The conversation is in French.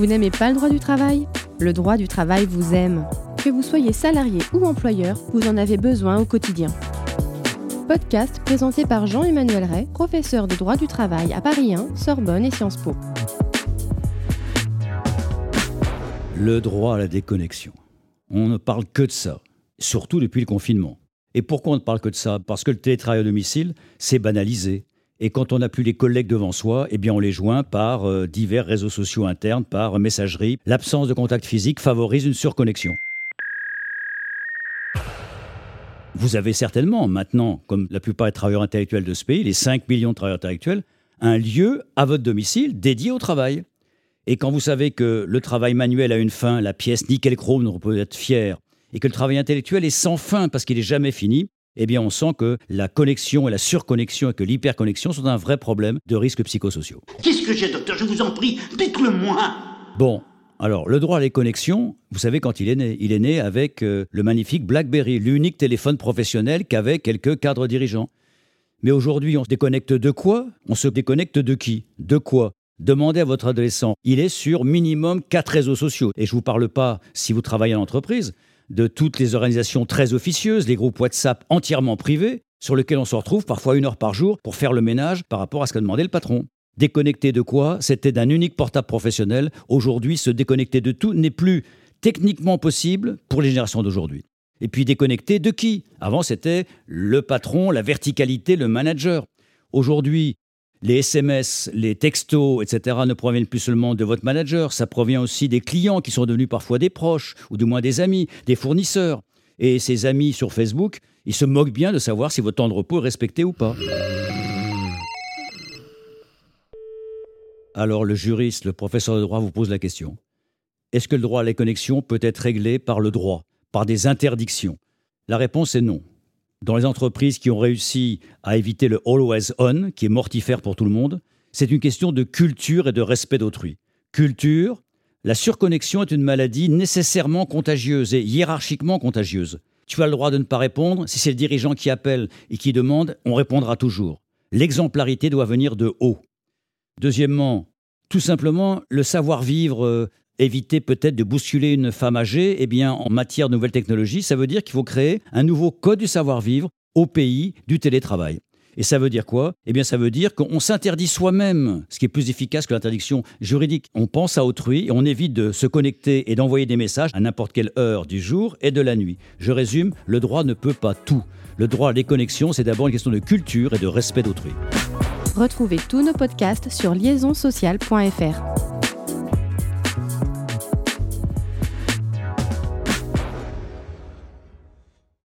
Vous n'aimez pas le droit du travail? Le droit du travail vous aime. Que vous soyez salarié ou employeur, vous en avez besoin au quotidien. Podcast présenté par Jean-Emmanuel Ray, professeur de droit du travail à Paris 1, Sorbonne et Sciences Po. Le droit à la déconnexion. On ne parle que de ça, surtout depuis le confinement. Et pourquoi on ne parle que de ça? Parce que le télétravail à domicile, c'est banalisé. Et quand on n'a plus les collègues devant soi, eh on les joint par euh, divers réseaux sociaux internes, par messagerie. L'absence de contact physique favorise une surconnexion. Vous avez certainement maintenant, comme la plupart des travailleurs intellectuels de ce pays, les 5 millions de travailleurs intellectuels, un lieu à votre domicile dédié au travail. Et quand vous savez que le travail manuel a une fin, la pièce nickel chrome on peut être fier, et que le travail intellectuel est sans fin parce qu'il n'est jamais fini, eh bien on sent que la connexion et la surconnexion et que l'hyperconnexion sont un vrai problème de risques psychosociaux. Qu'est-ce que j'ai, docteur? Je vous en prie, dites-le-moi. Bon, alors, le droit à les connexions, vous savez quand il est né Il est né avec euh, le magnifique BlackBerry, l'unique téléphone professionnel qu'avaient quelques cadres dirigeants. Mais aujourd'hui, on se déconnecte de quoi? On se déconnecte de qui? De quoi? Demandez à votre adolescent. Il est sur minimum quatre réseaux sociaux. Et je ne vous parle pas, si vous travaillez en entreprise, de toutes les organisations très officieuses, les groupes WhatsApp entièrement privés, sur lesquels on se retrouve parfois une heure par jour pour faire le ménage par rapport à ce qu'a demandé le patron. Déconnecter de quoi? C'était d'un unique portable professionnel. Aujourd'hui, se déconnecter de tout n'est plus techniquement possible pour les générations d'aujourd'hui. Et puis déconnecter de qui? Avant, c'était le patron, la verticalité, le manager. Aujourd'hui, les SMS, les textos, etc. ne proviennent plus seulement de votre manager, ça provient aussi des clients qui sont devenus parfois des proches, ou du moins des amis, des fournisseurs. Et ces amis sur Facebook, ils se moquent bien de savoir si votre temps de repos est respecté ou pas. Alors le juriste, le professeur de droit vous pose la question. Est-ce que le droit à la connexion peut être réglé par le droit, par des interdictions? La réponse est non. Dans les entreprises qui ont réussi à éviter le always on, qui est mortifère pour tout le monde, c'est une question de culture et de respect d'autrui. Culture, la surconnexion est une maladie nécessairement contagieuse et hiérarchiquement contagieuse. Tu as le droit de ne pas répondre. Si c'est le dirigeant qui appelle et qui demande, on répondra toujours. L'exemplarité doit venir de haut. Deuxièmement, tout simplement, le savoir-vivre, euh, éviter peut-être de bousculer une femme âgée, eh bien, en matière de nouvelles technologies, ça veut dire qu'il faut créer un nouveau code du savoir-vivre au pays du télétravail. Et ça veut dire quoi? Eh bien, ça veut dire qu'on s'interdit soi-même, ce qui est plus efficace que l'interdiction juridique. On pense à autrui et on évite de se connecter et d'envoyer des messages à n'importe quelle heure du jour et de la nuit. Je résume, le droit ne peut pas tout. Le droit à les connexions, c'est d'abord une question de culture et de respect d'autrui. Retrouvez tous nos podcasts sur liaisonsocial.fr.